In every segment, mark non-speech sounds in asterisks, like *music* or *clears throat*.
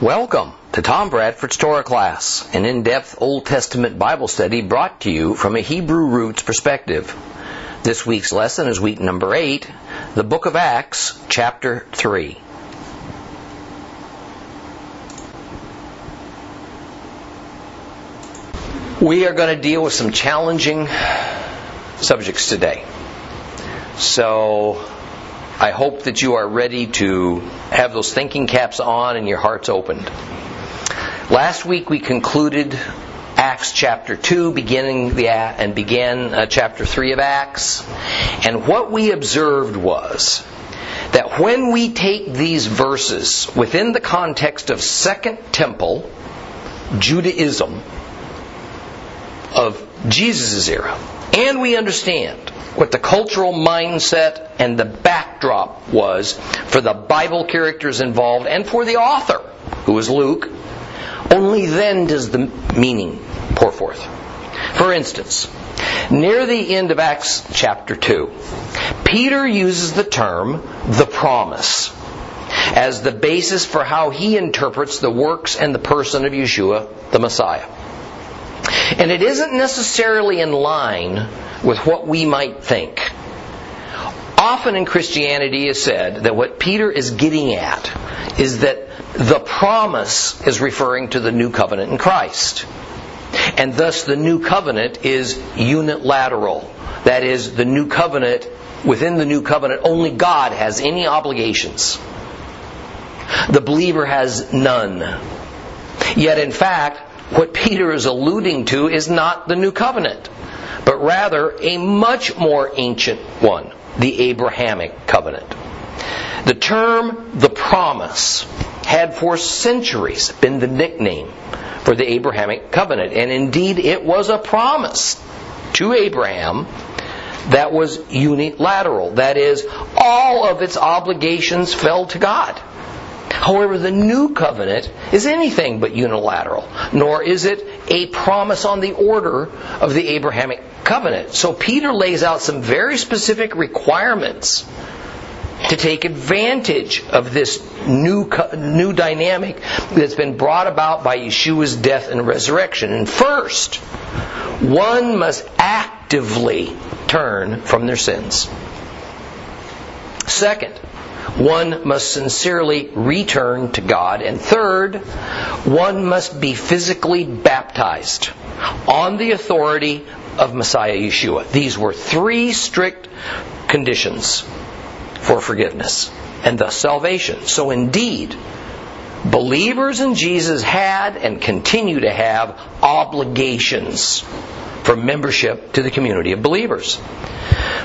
Welcome to Tom Bradford's Torah class, an in-depth Old Testament Bible study brought to you from a Hebrew roots perspective. This week's lesson is week number 8, the book of Acts, chapter 3. We are going to deal with some challenging subjects today. So I hope that you are ready to have those thinking caps on and your hearts opened. Last week we concluded Acts chapter 2 beginning the and began uh, chapter 3 of Acts. And what we observed was that when we take these verses within the context of Second Temple Judaism of Jesus' era, and we understand what the cultural mindset and the backdrop was for the Bible characters involved and for the author, who was Luke, only then does the meaning pour forth. For instance, near the end of Acts chapter 2, Peter uses the term the promise as the basis for how he interprets the works and the person of Yeshua, the Messiah. And it isn't necessarily in line with what we might think. Often in Christianity is said that what Peter is getting at is that the promise is referring to the new covenant in Christ. And thus the new covenant is unilateral. That is, the new covenant, within the new covenant, only God has any obligations. The believer has none. Yet in fact, what Peter is alluding to is not the new covenant but rather a much more ancient one, the Abrahamic covenant. The term the promise had for centuries been the nickname for the Abrahamic covenant, and indeed it was a promise to Abraham that was unilateral. That is, all of its obligations fell to God. However, the new covenant is anything but unilateral, nor is it a promise on the order of the Abrahamic covenant. So Peter lays out some very specific requirements to take advantage of this new new dynamic that's been brought about by Yeshua's death and resurrection. And first, one must actively turn from their sins. Second, one must sincerely return to God. And third, one must be physically baptized on the authority of Messiah Yeshua. These were three strict conditions for forgiveness and thus salvation. So indeed, believers in Jesus had and continue to have obligations for membership to the community of believers.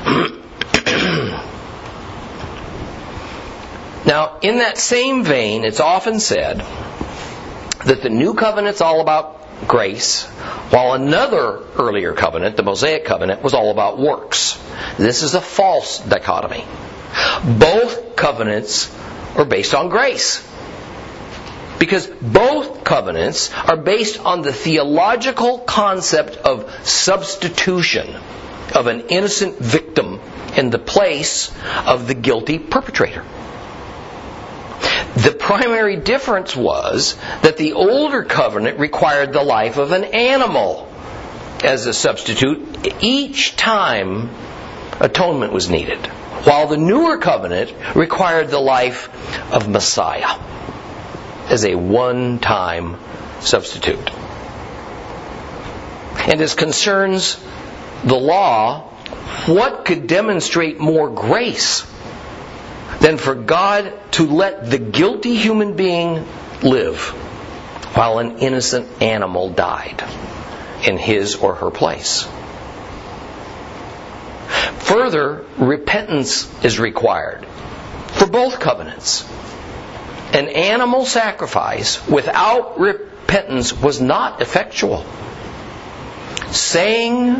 *clears throat* Now, in that same vein, it's often said that the new covenant's all about grace, while another earlier covenant, the Mosaic covenant, was all about works. This is a false dichotomy. Both covenants are based on grace. Because both covenants are based on the theological concept of substitution of an innocent victim in the place of the guilty perpetrator. The primary difference was that the older covenant required the life of an animal as a substitute each time atonement was needed, while the newer covenant required the life of Messiah as a one time substitute. And as concerns the law, what could demonstrate more grace than for God to let the guilty human being live while an innocent animal died in his or her place. Further, repentance is required for both covenants. An animal sacrifice without repentance was not effectual. Saying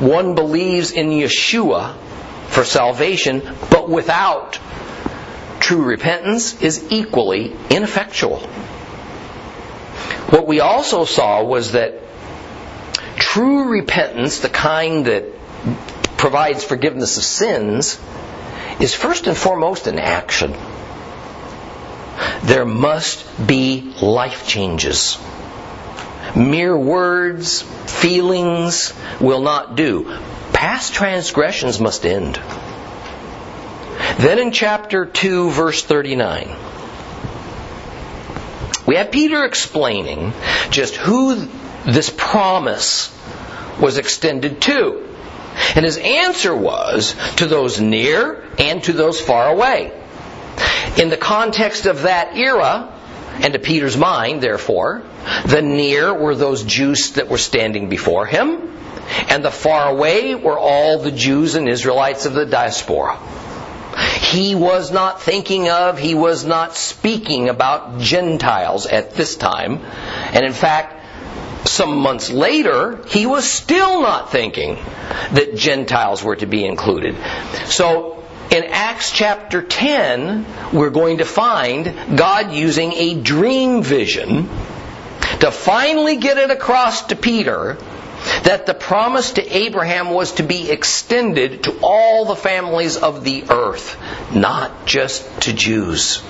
one believes in Yeshua for salvation, but without true repentance is equally ineffectual. What we also saw was that true repentance, the kind that provides forgiveness of sins, is first and foremost an action. There must be life changes. Mere words, feelings will not do. Past transgressions must end. Then in chapter 2, verse 39, we have Peter explaining just who this promise was extended to. And his answer was to those near and to those far away. In the context of that era, and to Peter's mind, therefore, the near were those Jews that were standing before him, and the far away were all the Jews and Israelites of the diaspora. He was not thinking of, he was not speaking about Gentiles at this time. And in fact, some months later, he was still not thinking that Gentiles were to be included. So in Acts chapter 10, we're going to find God using a dream vision to finally get it across to Peter that the promise to Abraham was to be extended to all the families of the earth, not just to Jews.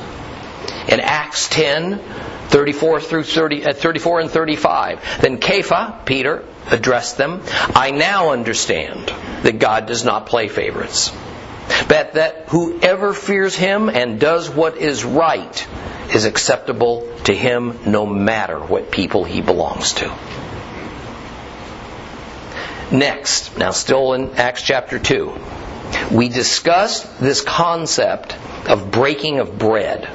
In Acts 10, 34 through 30, uh, 34 and 35. Then Kepha, Peter, addressed them. I now understand that God does not play favorites, but that whoever fears him and does what is right is acceptable to him no matter what people he belongs to. Next, now still in Acts chapter 2, we discussed this concept of breaking of bread.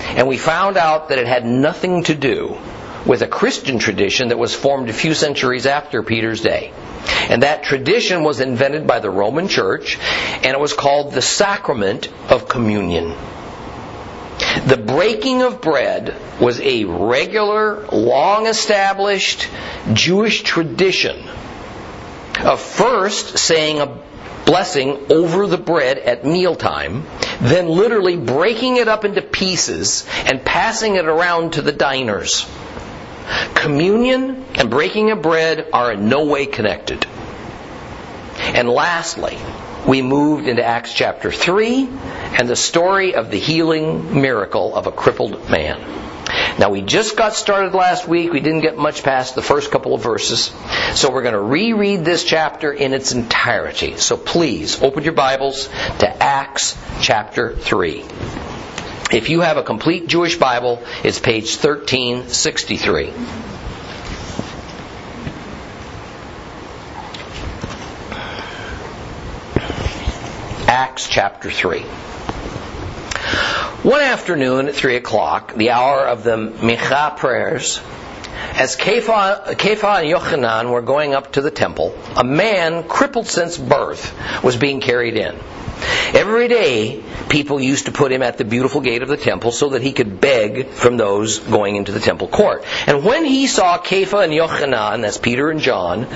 And we found out that it had nothing to do with a Christian tradition that was formed a few centuries after Peter's day. And that tradition was invented by the Roman Church, and it was called the sacrament of communion. The breaking of bread was a regular, long established Jewish tradition of first saying a blessing over the bread at mealtime, then literally breaking it up into pieces and passing it around to the diners. Communion and breaking of bread are in no way connected. And lastly, we moved into Acts chapter 3 and the story of the healing miracle of a crippled man. Now we just got started last week. We didn't get much past the first couple of verses. So we're going to reread this chapter in its entirety. So please open your Bibles to Acts chapter 3. If you have a complete Jewish Bible, it's page 1363. Acts chapter 3. One afternoon at 3 o'clock, the hour of the Mincha prayers, as Kepha, and Yochanan were going up to the temple, a man crippled since birth was being carried in. Every day, people used to put him at the beautiful gate of the temple so that he could beg from those going into the temple court. And when he saw Kepha and Yochanan, that's Peter and John,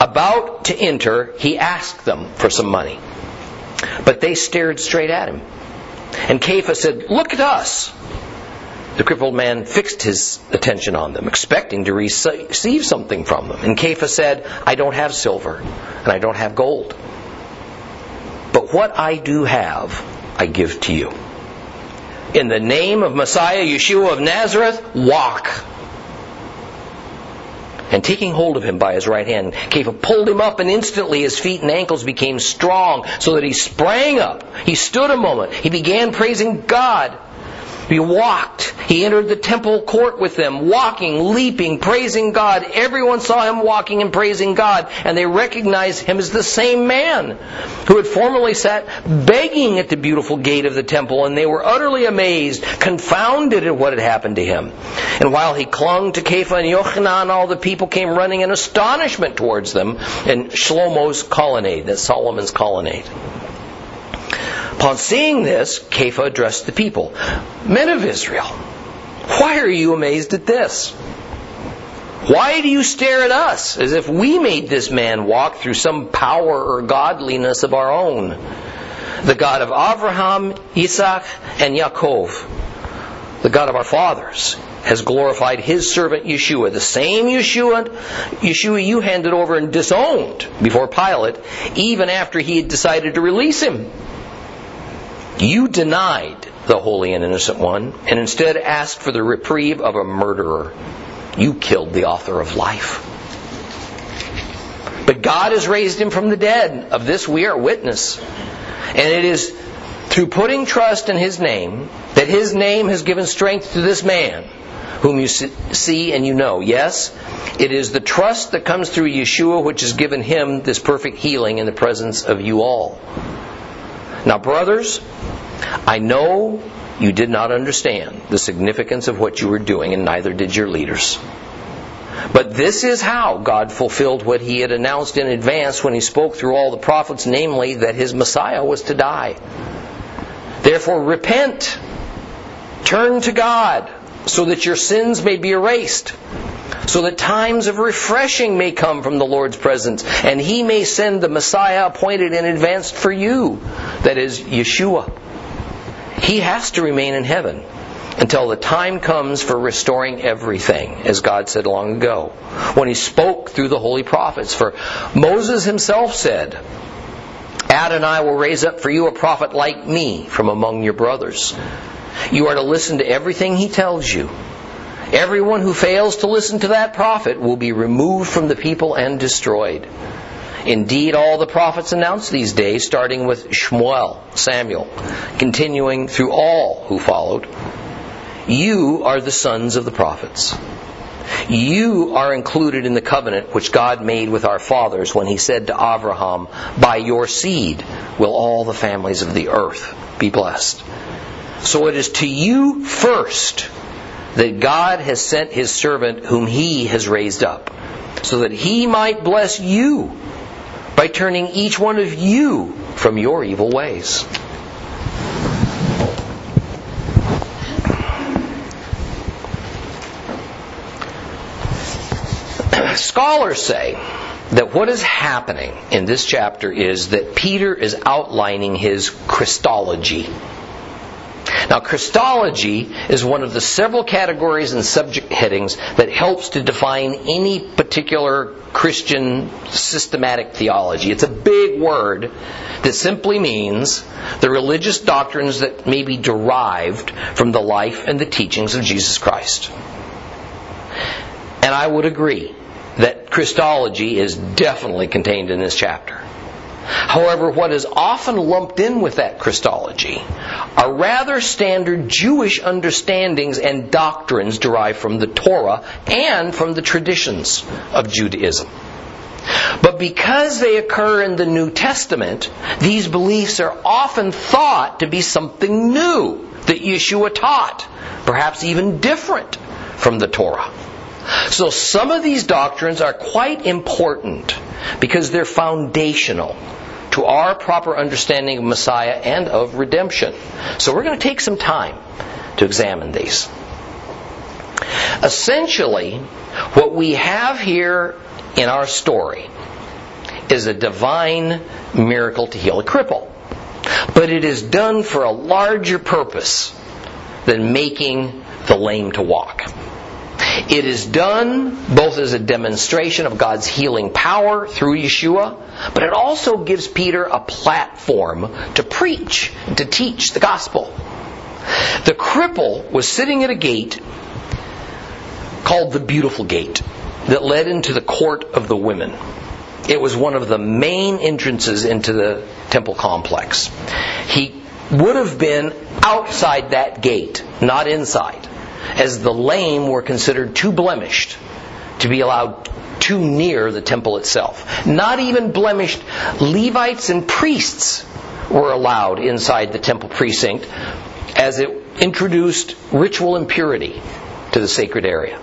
about to enter, he asked them for some money. But they stared straight at him. And Kepha said, Look at us. The crippled man fixed his attention on them, expecting to receive something from them. And Kepha said, I don't have silver, and I don't have gold. But what I do have, I give to you. In the name of Messiah Yeshua of Nazareth, walk. And taking hold of him by his right hand, Kepha pulled him up, and instantly his feet and ankles became strong, so that he sprang up. He stood a moment. He began praising God. He walked. He entered the temple court with them, walking, leaping, praising God. Everyone saw him walking and praising God, and they recognized him as the same man who had formerly sat begging at the beautiful gate of the temple, and they were utterly amazed, confounded at what had happened to him. And while he clung to Kepha and Yochanan, all the people came running in astonishment towards them in Shlomo's colonnade, that's Solomon's colonnade. Upon seeing this, Kepha addressed the people Men of Israel, why are you amazed at this? Why do you stare at us as if we made this man walk through some power or godliness of our own? The God of Abraham, Isaac, and Yaakov, the God of our fathers, has glorified his servant Yeshua, the same Yeshua, Yeshua you handed over and disowned before Pilate, even after he had decided to release him. You denied the holy and innocent one, and instead asked for the reprieve of a murderer. You killed the author of life. But God has raised him from the dead. Of this we are witness. And it is through putting trust in his name that his name has given strength to this man whom you see and you know. Yes, it is the trust that comes through Yeshua which has given him this perfect healing in the presence of you all. Now, brothers, I know you did not understand the significance of what you were doing, and neither did your leaders. But this is how God fulfilled what he had announced in advance when he spoke through all the prophets, namely that his Messiah was to die. Therefore, repent, turn to God, so that your sins may be erased, so that times of refreshing may come from the Lord's presence, and he may send the Messiah appointed in advance for you, that is, Yeshua. He has to remain in heaven until the time comes for restoring everything, as God said long ago, when He spoke through the holy prophets. For Moses himself said, Adonai will raise up for you a prophet like me from among your brothers. You are to listen to everything he tells you. Everyone who fails to listen to that prophet will be removed from the people and destroyed. Indeed, all the prophets announced these days, starting with Shmuel, Samuel, continuing through all who followed. You are the sons of the prophets. You are included in the covenant which God made with our fathers when he said to Abraham, By your seed will all the families of the earth be blessed. So it is to you first that God has sent his servant whom he has raised up, so that he might bless you by turning each one of you from your evil ways. *clears throat* Scholars say that what is happening in this chapter is that Peter is outlining his Christology. Now, Christology is one of the several categories and subject headings that helps to define any particular Christian systematic theology. It's a big word that simply means the religious doctrines that may be derived from the life and the teachings of Jesus Christ. And I would agree that Christology is definitely contained in this chapter. However, what is often lumped in with that Christology are rather standard Jewish understandings and doctrines derived from the Torah and from the traditions of Judaism. But because they occur in the New Testament, these beliefs are often thought to be something new that Yeshua taught, perhaps even different from the Torah. So some of these doctrines are quite important because they're foundational to our proper understanding of Messiah and of redemption. So we're going to take some time to examine these. Essentially, what we have here in our story is a divine miracle to heal a cripple. But it is done for a larger purpose than making the lame to walk. It is done both as a demonstration of God's healing power through Yeshua, but it also gives Peter a platform to preach, to teach the gospel. The cripple was sitting at a gate called the Beautiful Gate that led into the court of the women. It was one of the main entrances into the temple complex. He would have been outside that gate, not inside as the lame were considered too blemished to be allowed too near the temple itself. Not even blemished Levites and priests were allowed inside the temple precinct as it introduced ritual impurity to the sacred area.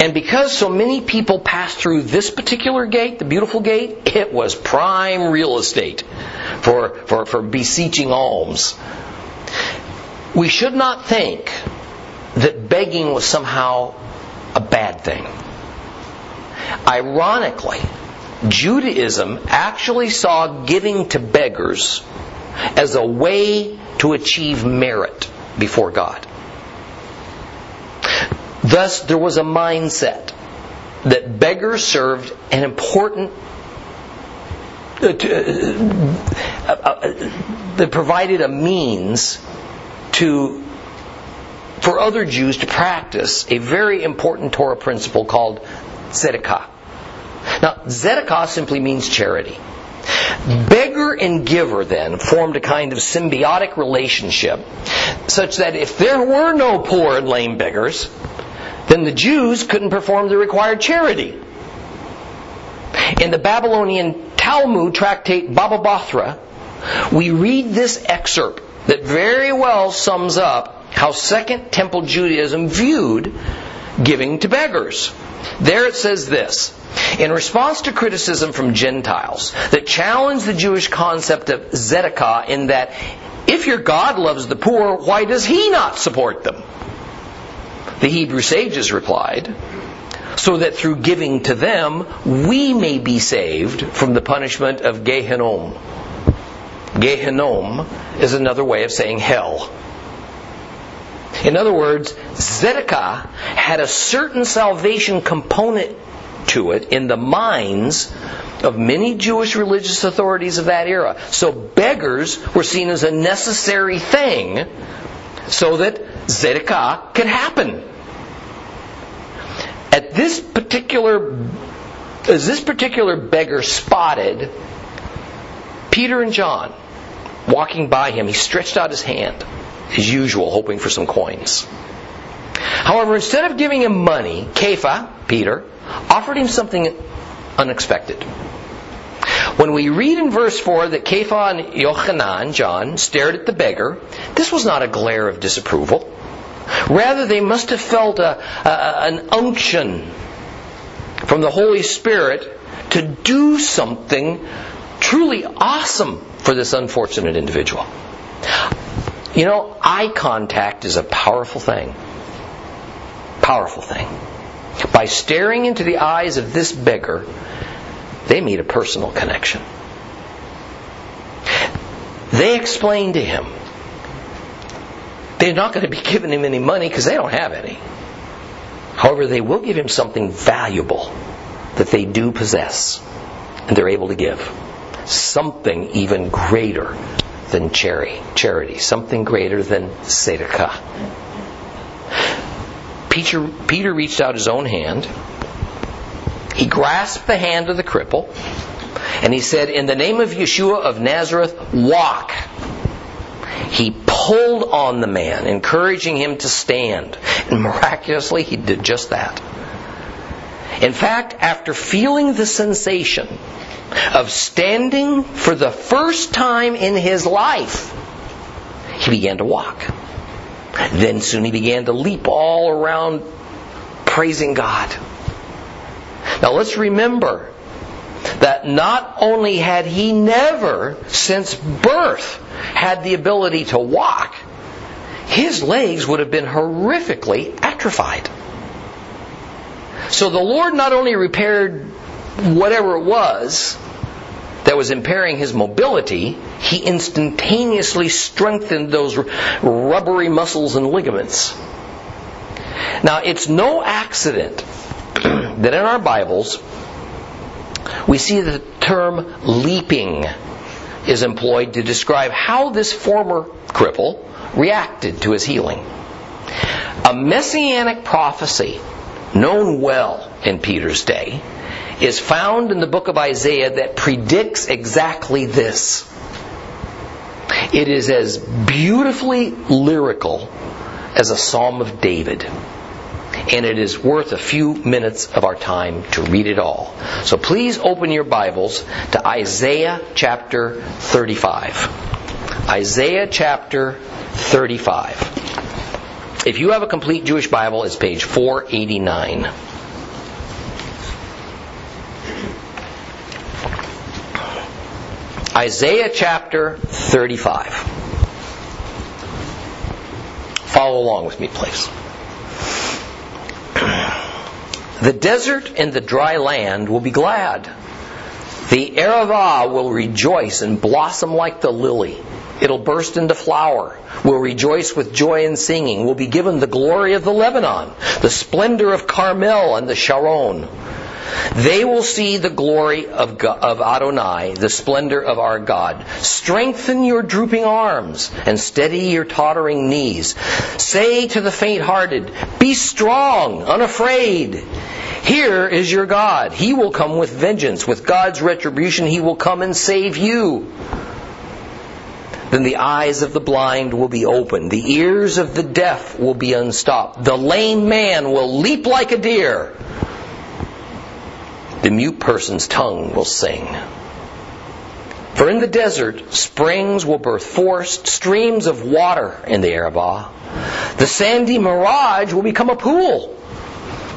And because so many people passed through this particular gate, the beautiful gate, it was prime real estate for, for, for beseeching alms we should not think that begging was somehow a bad thing. Ironically, Judaism actually saw giving to beggars as a way to achieve merit before God. Thus, there was a mindset that beggars served an important uh, uh, uh, that provided a means to for other Jews to practice a very important Torah principle called tzedakah. Now, tzedakah simply means charity. Beggar and giver then formed a kind of symbiotic relationship such that if there were no poor and lame beggars, then the Jews couldn't perform the required charity. In the Babylonian Talmud tractate Baba Batra, we read this excerpt that very well sums up how Second Temple Judaism viewed giving to beggars. There it says this in response to criticism from Gentiles that challenged the Jewish concept of tzedakah in that if your God loves the poor, why does he not support them? The Hebrew sages replied, so that through giving to them, we may be saved from the punishment of Gehinnom. Gehinnom is another way of saying hell. In other words, tzedakah had a certain salvation component to it in the minds of many Jewish religious authorities of that era. So beggars were seen as a necessary thing so that tzedakah could happen. At this particular, as this particular beggar spotted Peter and John walking by him, he stretched out his hand, as usual, hoping for some coins. However, instead of giving him money, Kepha, Peter, offered him something unexpected. When we read in verse 4 that Kepha and Yochanan, John, stared at the beggar, this was not a glare of disapproval. Rather, they must have felt a, a, an unction from the Holy Spirit to do something truly awesome for this unfortunate individual. You know, eye contact is a powerful thing. Powerful thing. By staring into the eyes of this beggar, they made a personal connection. They explained to him they're not going to be giving him any money because they don't have any. However, they will give him something valuable that they do possess and they're able to give. Something even greater than charity, charity, something greater than tzedakah. Peter, Peter reached out his own hand. He grasped the hand of the cripple and he said, In the name of Yeshua of Nazareth, walk. He pulled on the man, encouraging him to stand. And miraculously, he did just that. In fact, after feeling the sensation of standing for the first time in his life, he began to walk. Then soon he began to leap all around praising God. Now let's remember that not only had he never since birth had the ability to walk, his legs would have been horrifically atrophied. So the Lord not only repaired whatever it was that was impairing his mobility, he instantaneously strengthened those rubbery muscles and ligaments. Now, it's no accident *clears throat* that in our Bibles we see the term leaping is employed to describe how this former cripple reacted to his healing. A messianic prophecy, known well in Peter's day, is found in the book of Isaiah that predicts exactly this. It is as beautifully lyrical as a Psalm of David and it is worth a few minutes of our time to read it all. So please open your Bibles to Isaiah chapter 35. Isaiah chapter 35. If you have a complete Jewish Bible, it's page 489. Isaiah chapter 35. Follow along with me, please. *clears throat* The desert and the dry land will be glad. The Arava ah will rejoice and blossom like the lily. It'll burst into flower. Will rejoice with joy and singing. Will be given the glory of the Lebanon, the splendor of Carmel and the Sharon. They will see the glory of, God, of Adonai, the splendor of our God. Strengthen your drooping arms and steady your tottering knees. Say to the faint-hearted, Be strong, unafraid. Here is your God. He will come with vengeance. With God's retribution, He will come and save you. Then the eyes of the blind will be opened. The ears of the deaf will be unstopped. The lame man will leap like a deer. The mute person's tongue will sing. For in the desert, springs will birth forest, streams of water in the Arabah. The sandy mirage will become a pool.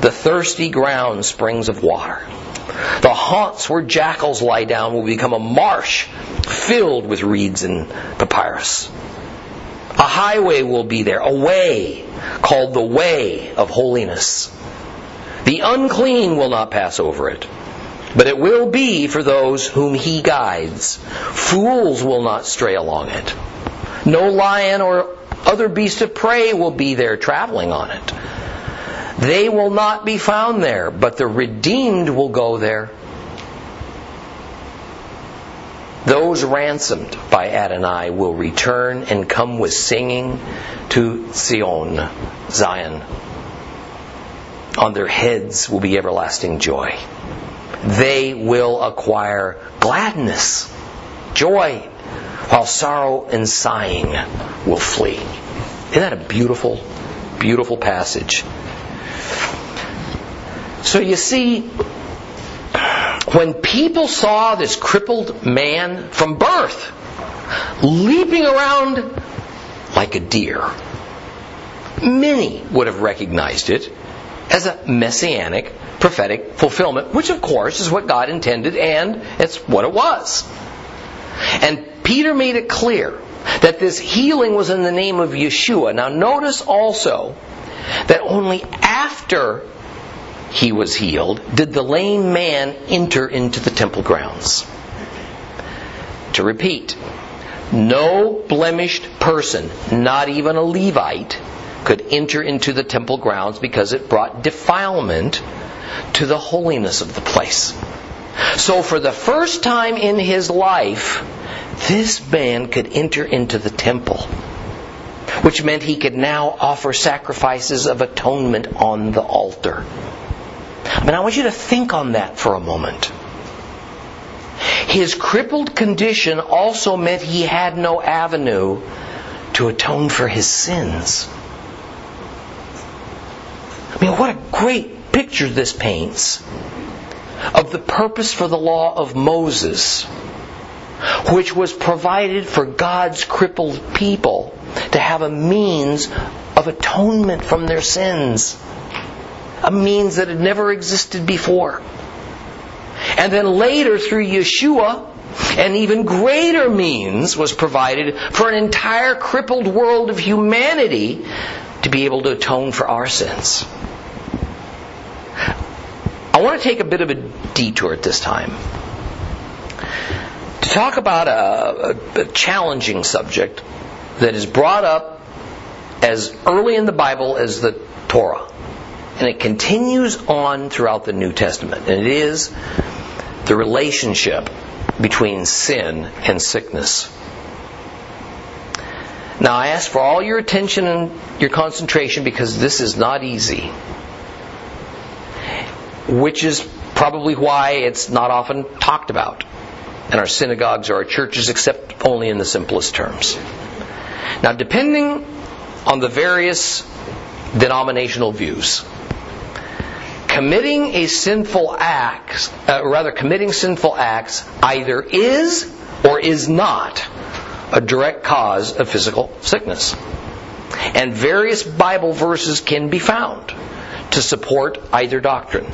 The thirsty ground, springs of water. The haunts where jackals lie down will become a marsh filled with reeds and papyrus. A highway will be there, a way called the way of holiness. The unclean will not pass over it, but it will be for those whom he guides. Fools will not stray along it. No lion or other beast of prey will be there traveling on it. They will not be found there, but the redeemed will go there. Those ransomed by Adonai will return and come with singing to Zion, Zion. On their heads will be everlasting joy. They will acquire gladness, joy, while sorrow and sighing will flee. Isn't that a beautiful, beautiful passage? So you see, when people saw this crippled man from birth leaping around like a deer, many would have recognized it as a messianic prophetic fulfillment, which of course is what God intended and it's what it was. And Peter made it clear that this healing was in the name of Yeshua. Now notice also that only after he was healed, did the lame man enter into the temple grounds. To repeat, no blemished person, not even a Levite, could enter into the temple grounds because it brought defilement to the holiness of the place. So for the first time in his life, this man could enter into the temple, which meant he could now offer sacrifices of atonement on the altar. I mean, I want you to think on that for a moment. His crippled condition also meant he had no avenue to atone for his sins. I mean, what a great picture this paints of the purpose for the law of Moses, which was provided for God's crippled people to have a means of atonement from their sins a means that had never existed before. And then later, through Yeshua, an even greater means was provided for an entire crippled world of humanity to be able to atone for our sins. I want to take a bit of a detour at this time to talk about a, a, a challenging subject that is brought up as early in the Bible as the Torah. And it continues on throughout the New Testament. And it is the relationship between sin and sickness. Now, I ask for all your attention and your concentration because this is not easy. Which is probably why it's not often talked about in our synagogues or our churches, except only in the simplest terms. Now, depending on the various denominational views, committing a sinful act, uh, rather committing sinful acts, either is or is not a direct cause of physical sickness. And various Bible verses can be found to support either doctrine.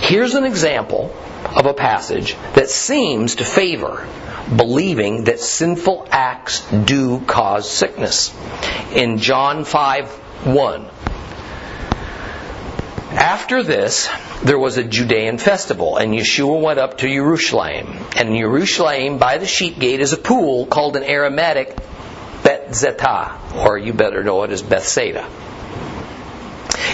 Here's an example of a passage that seems to favor believing that sinful acts do cause sickness. In John 5 1, after this, there was a Judean festival, and Yeshua went up to Jerusalem. And Jerusalem, by the sheep gate, is a pool called in Aramaic Bethzatah, or you better know it as Bethsaida,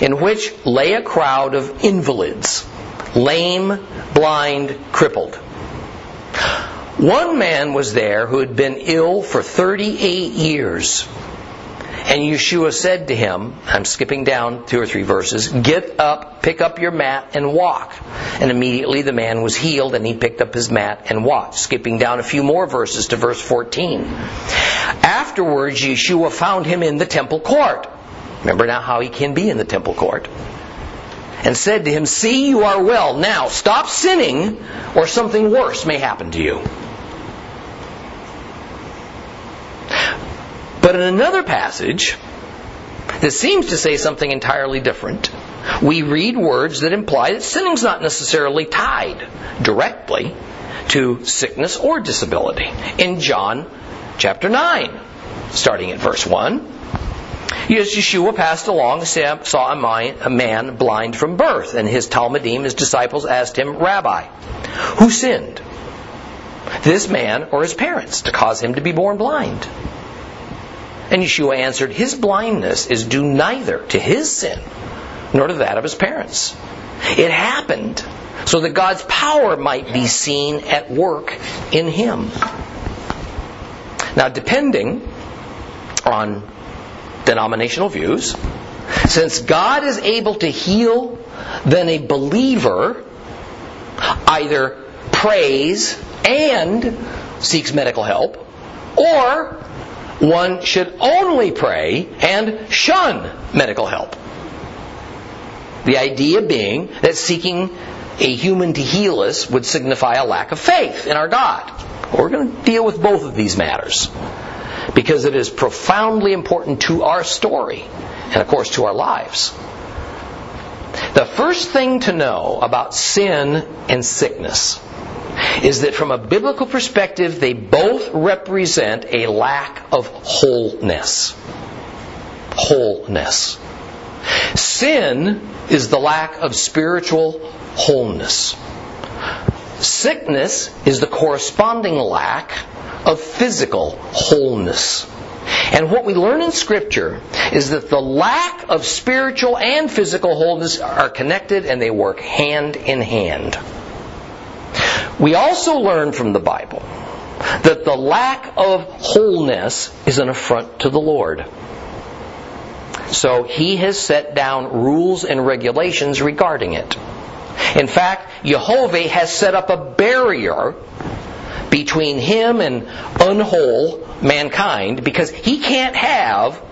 in which lay a crowd of invalids, lame, blind, crippled. One man was there who had been ill for 38 years. And Yeshua said to him, I'm skipping down two or three verses, get up, pick up your mat, and walk. And immediately the man was healed, and he picked up his mat and walked. Skipping down a few more verses to verse 14. Afterwards, Yeshua found him in the temple court. Remember now how he can be in the temple court. And said to him, See, you are well. Now, stop sinning, or something worse may happen to you. But in another passage that seems to say something entirely different, we read words that imply that sinning's not necessarily tied directly to sickness or disability. In John chapter 9, starting at verse 1, as Yeshua passed along, saw a man blind from birth, and his talmidim, his disciples, asked him, Rabbi, who sinned? This man or his parents to cause him to be born blind? And Yeshua answered, His blindness is due neither to his sin nor to that of his parents. It happened so that God's power might be seen at work in him. Now, depending on denominational views, since God is able to heal, then a believer either prays and seeks medical help, or one should only pray and shun medical help. The idea being that seeking a human to heal us would signify a lack of faith in our God. We're going to deal with both of these matters because it is profoundly important to our story and, of course, to our lives. The first thing to know about sin and sickness is that from a biblical perspective, they both represent a lack of wholeness. Wholeness. Sin is the lack of spiritual wholeness. Sickness is the corresponding lack of physical wholeness. And what we learn in Scripture is that the lack of spiritual and physical wholeness are connected and they work hand in hand. We also learn from the Bible that the lack of wholeness is an affront to the Lord. So he has set down rules and regulations regarding it. In fact, Yehoveh has set up a barrier between him and unwhole mankind because he can't have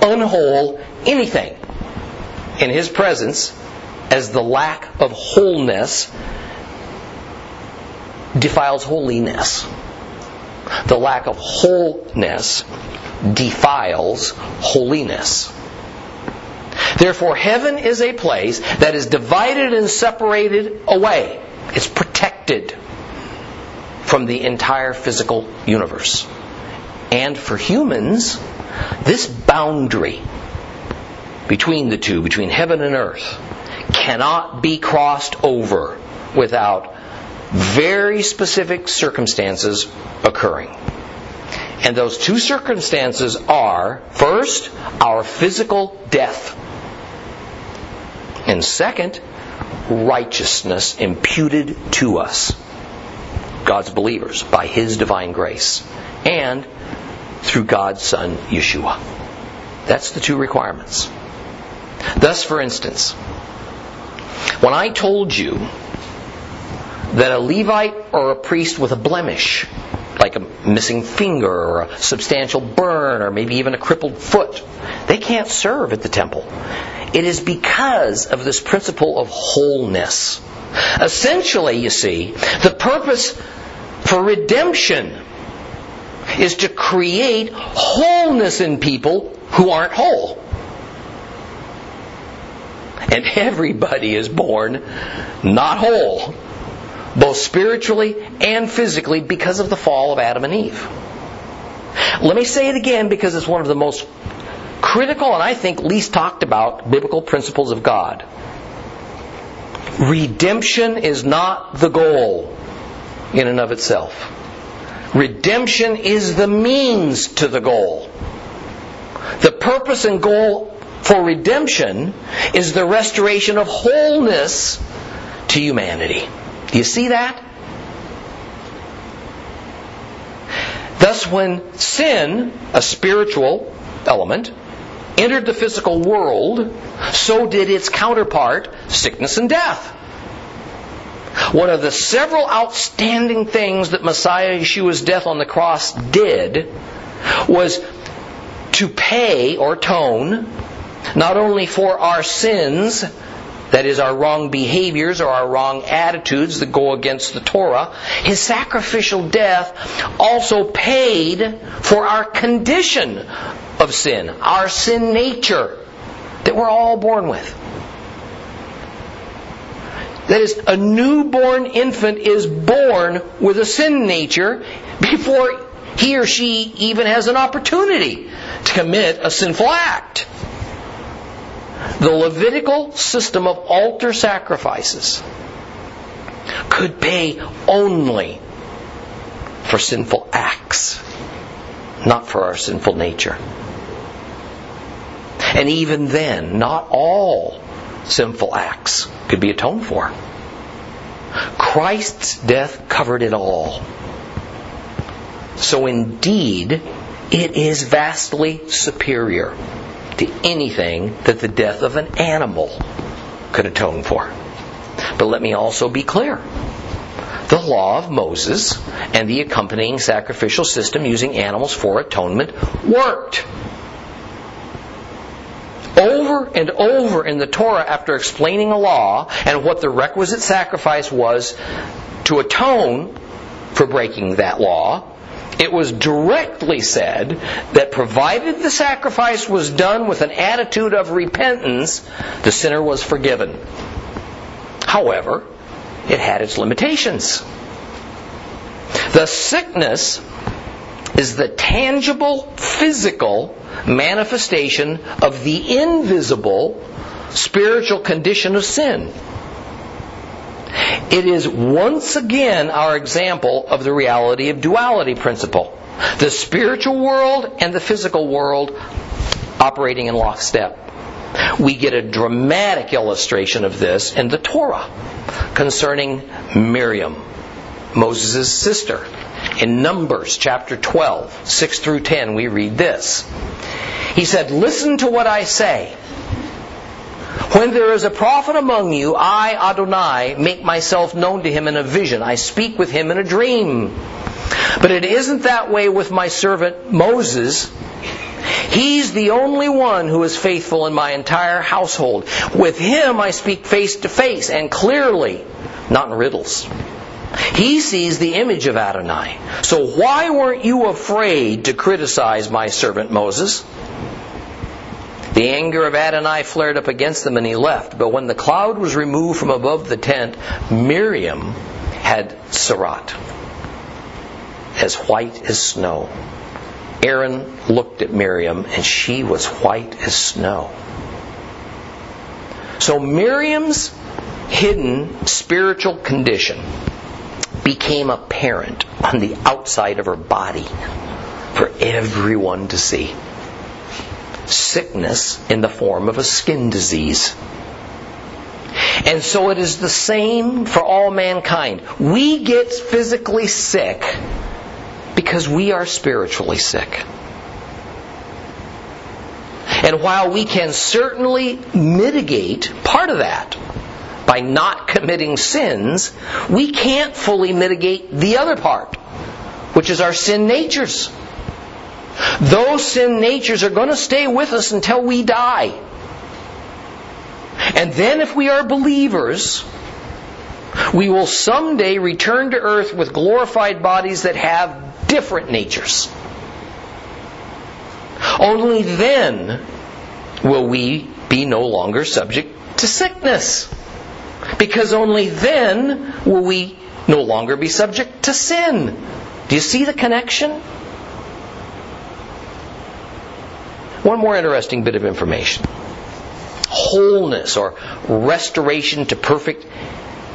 unwhole anything in his presence as the lack of wholeness defiles holiness. The lack of wholeness defiles holiness. Therefore, heaven is a place that is divided and separated away. It's protected from the entire physical universe. And for humans, this boundary between the two, between heaven and earth, cannot be crossed over without very specific circumstances occurring. And those two circumstances are first, our physical death. And second, righteousness imputed to us, God's believers, by His divine grace, and through God's Son, Yeshua. That's the two requirements. Thus, for instance, when I told you that a Levite or a priest with a blemish, like a missing finger or a substantial burn or maybe even a crippled foot, they can't serve at the temple. It is because of this principle of wholeness. Essentially, you see, the purpose for redemption is to create wholeness in people who aren't whole. And *laughs* everybody is born not whole both spiritually and physically because of the fall of Adam and Eve. Let me say it again because it's one of the most critical and I think least talked about biblical principles of God. Redemption is not the goal in and of itself. Redemption is the means to the goal. The purpose and goal for redemption is the restoration of wholeness to humanity. Do you see that? Thus, when sin, a spiritual element, entered the physical world, so did its counterpart, sickness and death. One of the several outstanding things that Messiah Yeshua's death on the cross did was to pay or atone not only for our sins, that is, our wrong behaviors or our wrong attitudes that go against the Torah, his sacrificial death also paid for our condition of sin, our sin nature that we're all born with. That is, a newborn infant is born with a sin nature before he or she even has an opportunity to commit a sinful act. The Levitical system of altar sacrifices could pay only for sinful acts, not for our sinful nature. And even then, not all sinful acts could be atoned for. Christ's death covered it all. So indeed, it is vastly superior to anything that the death of an animal could atone for. But let me also be clear. The law of Moses and the accompanying sacrificial system using animals for atonement worked. Over and over in the Torah, after explaining a law and what the requisite sacrifice was to atone for breaking that law, it was directly said that provided the sacrifice was done with an attitude of repentance, the sinner was forgiven. However, it had its limitations. The sickness is the tangible, physical manifestation of the invisible spiritual condition of sin. It is once again our example of the reality of duality principle. The spiritual world and the physical world operating in lockstep. We get a dramatic illustration of this in the Torah concerning Miriam, Moses' sister. In Numbers chapter 12, 6 through 10, we read this. He said, Listen to what I say. When there is a prophet among you, I, Adonai, make myself known to him in a vision. I speak with him in a dream. But it isn't that way with my servant Moses. He's the only one who is faithful in my entire household. With him I speak face to face and clearly, not in riddles. He sees the image of Adonai. So why weren't you afraid to criticize my servant Moses? The anger of Adonai flared up against them and he left. But when the cloud was removed from above the tent, Miriam had tzara'at, as white as snow. Aaron looked at Miriam and she was white as snow. So Miriam's hidden spiritual condition became apparent on the outside of her body for everyone to see sickness in the form of a skin disease. And so it is the same for all mankind. We get physically sick because we are spiritually sick. And while we can certainly mitigate part of that by not committing sins, we can't fully mitigate the other part, which is our sin natures. Those sin natures are going to stay with us until we die. And then, if we are believers, we will someday return to earth with glorified bodies that have different natures. Only then will we be no longer subject to sickness. Because only then will we no longer be subject to sin. Do you see the connection? One more interesting bit of information. Wholeness or restoration to perfect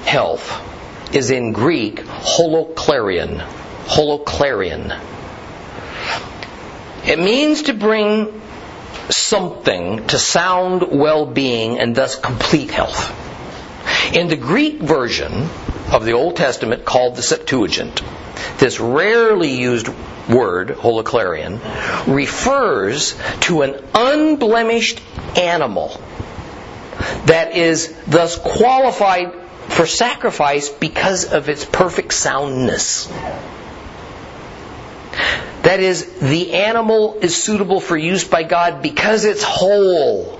health is in Greek holoclarion. Holoclarion. It means to bring something to sound well being and thus complete health. In the Greek version of the Old Testament called the Septuagint, this rarely used word, holoclarion, refers to an unblemished animal that is thus qualified for sacrifice because of its perfect soundness. That is, the animal is suitable for use by God because it's whole.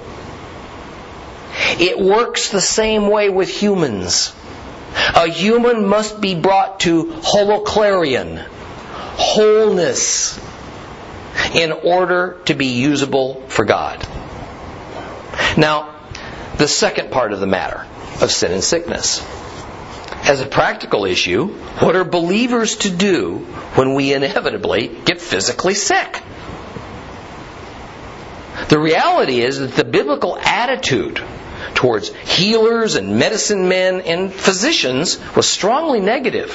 It works the same way with humans. A human must be brought to holoclarion, wholeness, in order to be usable for God. Now, the second part of the matter of sin and sickness. As a practical issue, what are believers to do when we inevitably get physically sick? The reality is that the biblical attitude towards healers and medicine men and physicians was strongly negative.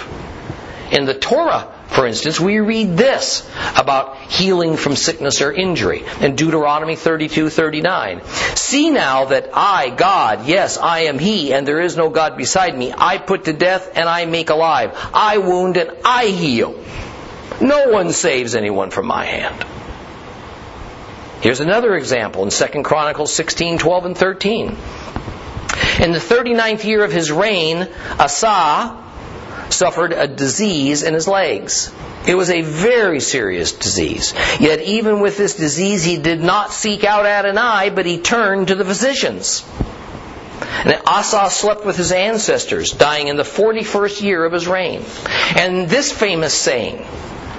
In the Torah, for instance, we read this about healing from sickness or injury in Deuteronomy 32:39. See now that I, God, yes, I am he and there is no god beside me. I put to death and I make alive. I wound and I heal. No one saves anyone from my hand. Here's another example in 2 Chronicles 16, 12, and 13. In the 39th year of his reign, Asa suffered a disease in his legs. It was a very serious disease. Yet even with this disease, he did not seek out Adonai, but he turned to the physicians. And Asa slept with his ancestors, dying in the 41st year of his reign. And this famous saying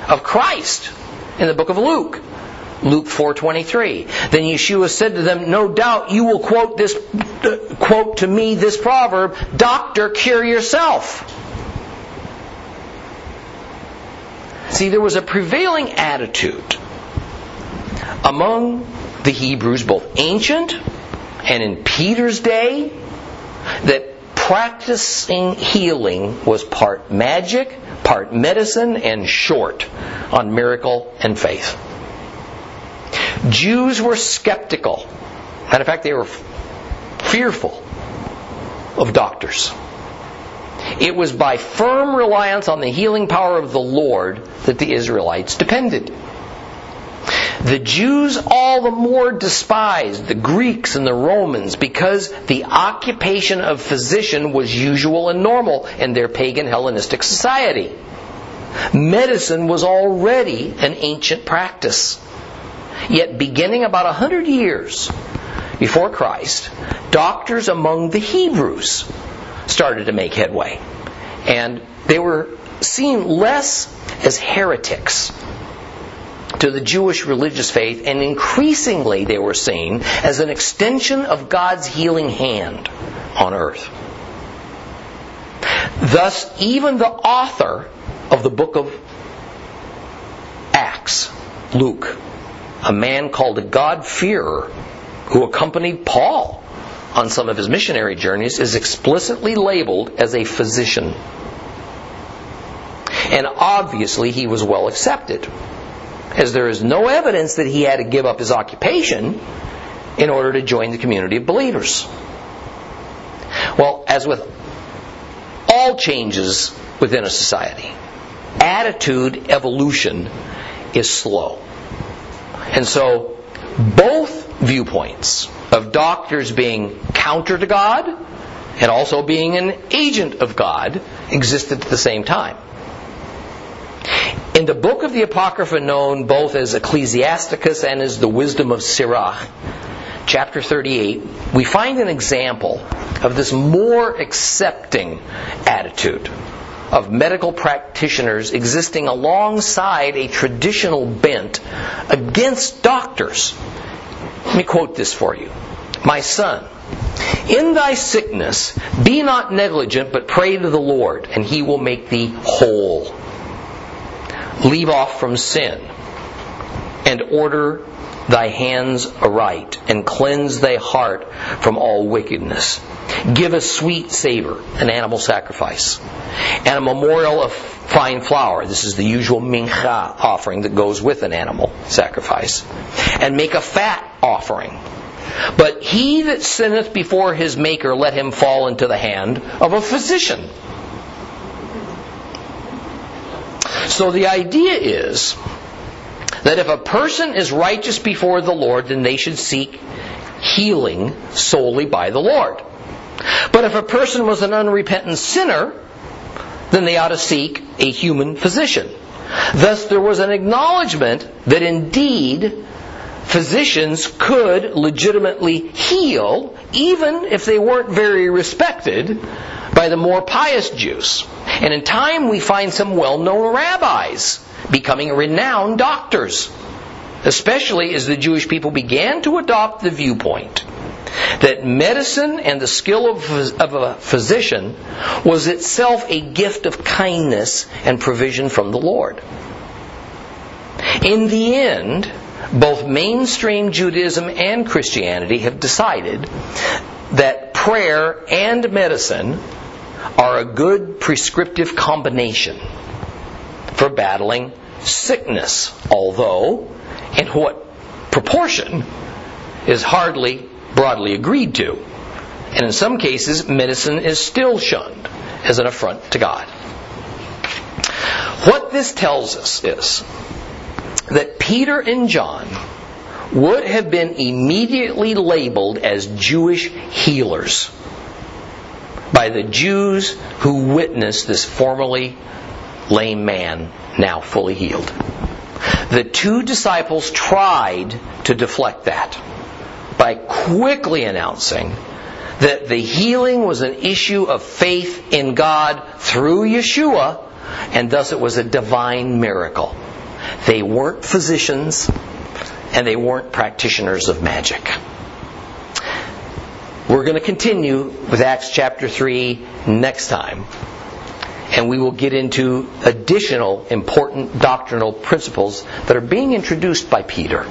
of Christ in the book of Luke, Luke 4:23. Then Yeshua said to them, "No doubt you will quote this quote to me this proverb, doctor cure yourself." See, there was a prevailing attitude among the Hebrews, both ancient and in Peter's day, that practicing healing was part magic, part medicine, and short on miracle and faith. Jews were skeptical. Matter of fact, they were fearful of doctors. It was by firm reliance on the healing power of the Lord that the Israelites depended. The Jews all the more despised the Greeks and the Romans because the occupation of physician was usual and normal in their pagan Hellenistic society. Medicine was already an ancient practice. Yet, beginning about a hundred years before Christ, doctors among the Hebrews started to make headway. And they were seen less as heretics to the Jewish religious faith, and increasingly they were seen as an extension of God's healing hand on earth. Thus, even the author of the book of Acts, Luke, a man called a God-fearer who accompanied Paul on some of his missionary journeys, is explicitly labeled as a physician. And obviously he was well accepted, as there is no evidence that he had to give up his occupation in order to join the community of believers. Well, as with all changes within a society, attitude evolution is slow. And so, both viewpoints of doctors being counter to God and also being an agent of God existed at the same time. In the book of the Apocrypha known both as Ecclesiasticus and as the Wisdom of Sirach, chapter 38, we find an example of this more accepting attitude of medical practitioners existing alongside a traditional bent against doctors. Let me quote this for you. My son, in thy sickness, be not negligent, but pray to the Lord, and he will make thee whole. Leave off from sin, and order thy hands aright, and cleanse thy heart from all wickedness. Give a sweet savor, an animal sacrifice, and a memorial of fine flour. This is the usual mincha offering that goes with an animal sacrifice. And make a fat offering But he that sinneth before his Maker, let him fall into the hand of a physician. So the idea is that if a person is righteous before the Lord, then they should seek healing solely by the Lord. But if a person was an unrepentant sinner, then they ought to seek a human physician. Thus, there was an acknowledgement that indeed physicians could legitimately heal, even if they weren't very respected by the more pious Jews. And in time, we find some well known rabbis becoming renowned doctors, especially as the Jewish people began to adopt the viewpoint that medicine and the skill of, of a physician was itself a gift of kindness and provision from the Lord. In the end, both mainstream Judaism and Christianity have decided that prayer and medicine are a good prescriptive combination for battling sickness, although in what proportion is hardly broadly agreed to. And in some cases, medicine is still shunned as an affront to God. What this tells us is that Peter and John would have been immediately labeled as Jewish healers by the Jews who witnessed this formerly lame man now fully healed. The two disciples tried to deflect that by quickly announcing that the healing was an issue of faith in God through Yeshua, and thus it was a divine miracle. They weren't physicians, and they weren't practitioners of magic. We're going to continue with Acts chapter 3 next time. And we will get into additional important doctrinal principles that are being introduced by Peter.